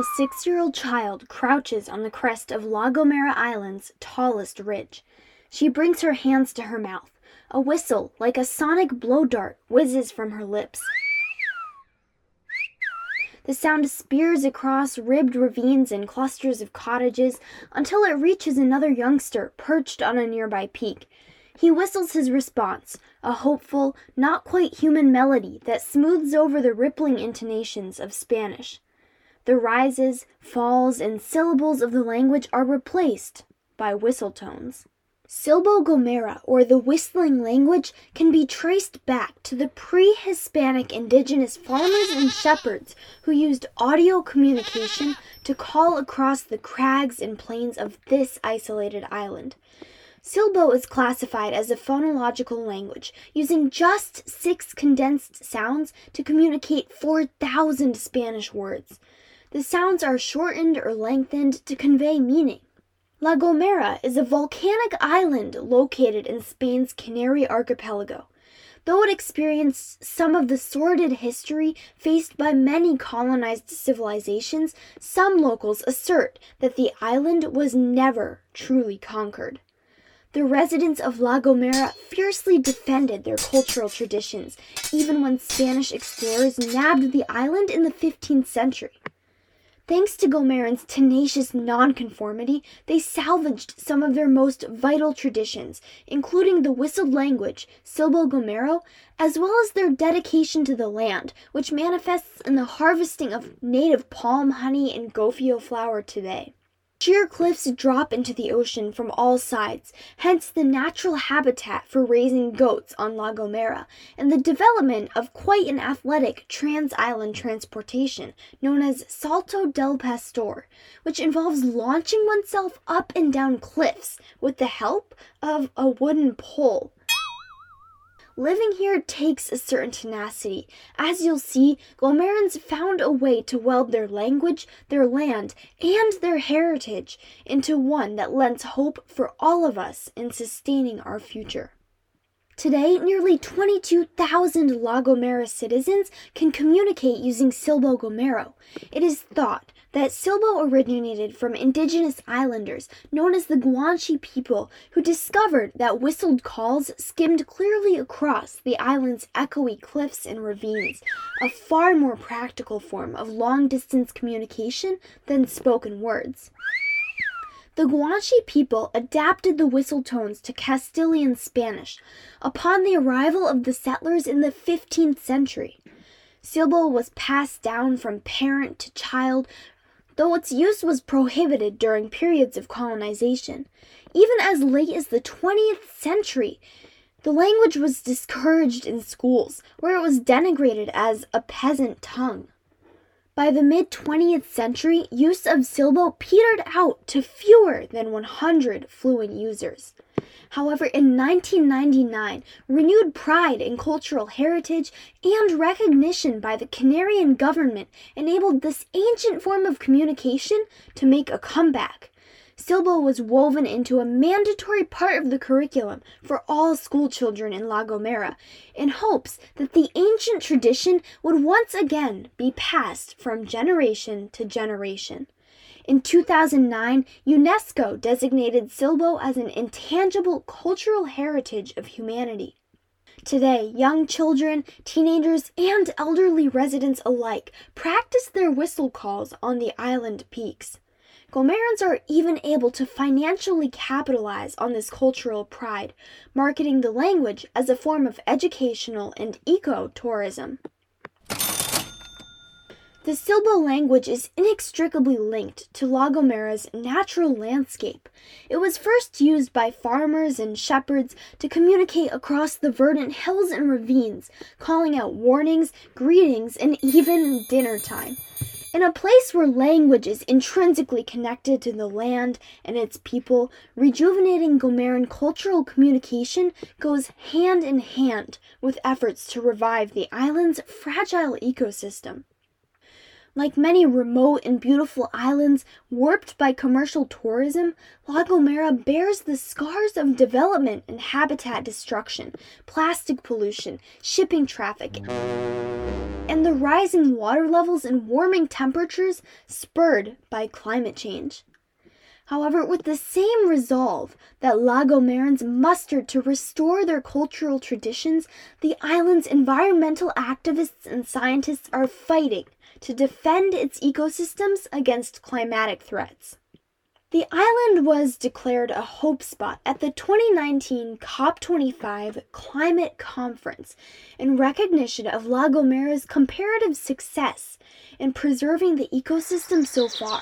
A six year old child crouches on the crest of La Gomera Island's tallest ridge. She brings her hands to her mouth. A whistle, like a sonic blow dart, whizzes from her lips. The sound spears across ribbed ravines and clusters of cottages until it reaches another youngster perched on a nearby peak. He whistles his response, a hopeful, not quite human melody that smooths over the rippling intonations of Spanish. The rises, falls, and syllables of the language are replaced by whistle tones. Silbo Gomero, or the whistling language, can be traced back to the pre Hispanic indigenous farmers and shepherds who used audio communication to call across the crags and plains of this isolated island. Silbo is classified as a phonological language, using just six condensed sounds to communicate 4,000 Spanish words. The sounds are shortened or lengthened to convey meaning. La Gomera is a volcanic island located in Spain's Canary Archipelago. Though it experienced some of the sordid history faced by many colonized civilizations, some locals assert that the island was never truly conquered. The residents of La Gomera fiercely defended their cultural traditions, even when Spanish explorers nabbed the island in the 15th century. Thanks to Gomerans' tenacious nonconformity, they salvaged some of their most vital traditions, including the whistled language, Silbo Gomero, as well as their dedication to the land, which manifests in the harvesting of native palm honey and gofio flour today. Sheer cliffs drop into the ocean from all sides, hence the natural habitat for raising goats on La Gomera, and the development of quite an athletic trans island transportation known as Salto del Pastor, which involves launching oneself up and down cliffs with the help of a wooden pole. Living here takes a certain tenacity. As you'll see, Gomerans found a way to weld their language, their land, and their heritage into one that lends hope for all of us in sustaining our future. Today, nearly 22,000 La Gomera citizens can communicate using Silbo Gomero. It is thought that Silbo originated from indigenous islanders known as the Guanche people who discovered that whistled calls skimmed clearly across the island's echoey cliffs and ravines, a far more practical form of long distance communication than spoken words. The Guanche people adapted the whistle tones to Castilian Spanish upon the arrival of the settlers in the 15th century. Silbo was passed down from parent to child, though its use was prohibited during periods of colonization. Even as late as the 20th century, the language was discouraged in schools, where it was denigrated as a peasant tongue. By the mid 20th century, use of Silbo petered out to fewer than 100 fluent users. However, in 1999, renewed pride in cultural heritage and recognition by the Canarian government enabled this ancient form of communication to make a comeback. Silbo was woven into a mandatory part of the curriculum for all school children in La Gomera in hopes that the ancient tradition would once again be passed from generation to generation. In 2009, UNESCO designated Silbo as an intangible cultural heritage of humanity. Today, young children, teenagers, and elderly residents alike practice their whistle calls on the island peaks. Gomerans are even able to financially capitalize on this cultural pride, marketing the language as a form of educational and eco tourism. The Silbo language is inextricably linked to La Gomera's natural landscape. It was first used by farmers and shepherds to communicate across the verdant hills and ravines, calling out warnings, greetings, and even dinner time. In a place where language is intrinsically connected to the land and its people, rejuvenating Gomeran cultural communication goes hand in hand with efforts to revive the island's fragile ecosystem. Like many remote and beautiful islands warped by commercial tourism, La Gomera bears the scars of development and habitat destruction, plastic pollution, shipping traffic, and the rising water levels and warming temperatures spurred by climate change. However, with the same resolve that La Gomerans mustered to restore their cultural traditions, the island's environmental activists and scientists are fighting to defend its ecosystems against climatic threats. The island was declared a hope spot at the 2019 COP25 Climate Conference in recognition of La Gomera's comparative success in preserving the ecosystem so far.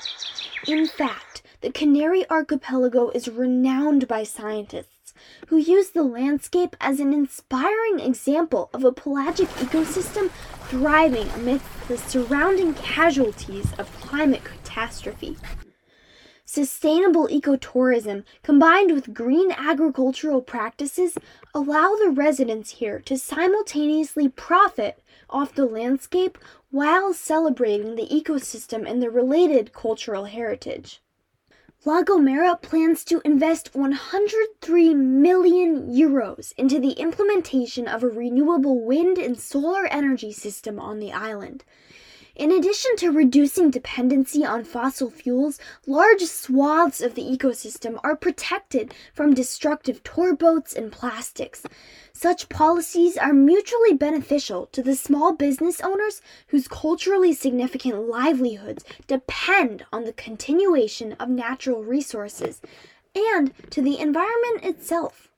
In fact, the Canary Archipelago is renowned by scientists who use the landscape as an inspiring example of a pelagic ecosystem thriving amidst the surrounding casualties of climate catastrophe. Sustainable ecotourism combined with green agricultural practices allow the residents here to simultaneously profit off the landscape while celebrating the ecosystem and the related cultural heritage. La Gomera plans to invest 103 million euros into the implementation of a renewable wind and solar energy system on the island. In addition to reducing dependency on fossil fuels, large swaths of the ecosystem are protected from destructive tour boats and plastics. Such policies are mutually beneficial to the small business owners whose culturally significant livelihoods depend on the continuation of natural resources, and to the environment itself.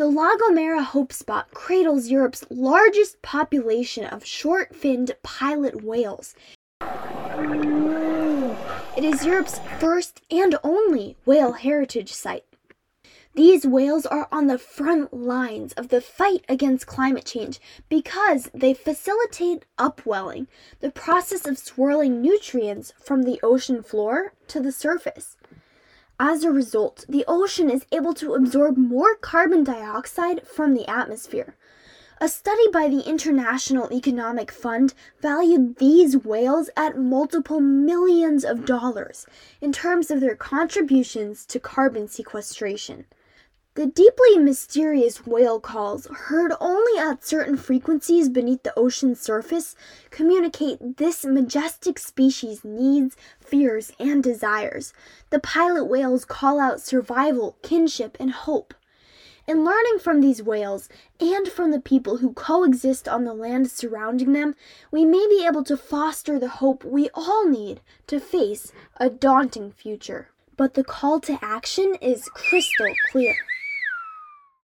The La Gomera Hope Spot cradles Europe's largest population of short finned pilot whales. It is Europe's first and only whale heritage site. These whales are on the front lines of the fight against climate change because they facilitate upwelling, the process of swirling nutrients from the ocean floor to the surface. As a result, the ocean is able to absorb more carbon dioxide from the atmosphere. A study by the International Economic Fund valued these whales at multiple millions of dollars in terms of their contributions to carbon sequestration. The deeply mysterious whale calls, heard only at certain frequencies beneath the ocean's surface, communicate this majestic species' needs, fears, and desires. The pilot whales call out survival, kinship, and hope. In learning from these whales and from the people who coexist on the land surrounding them, we may be able to foster the hope we all need to face a daunting future. But the call to action is crystal clear.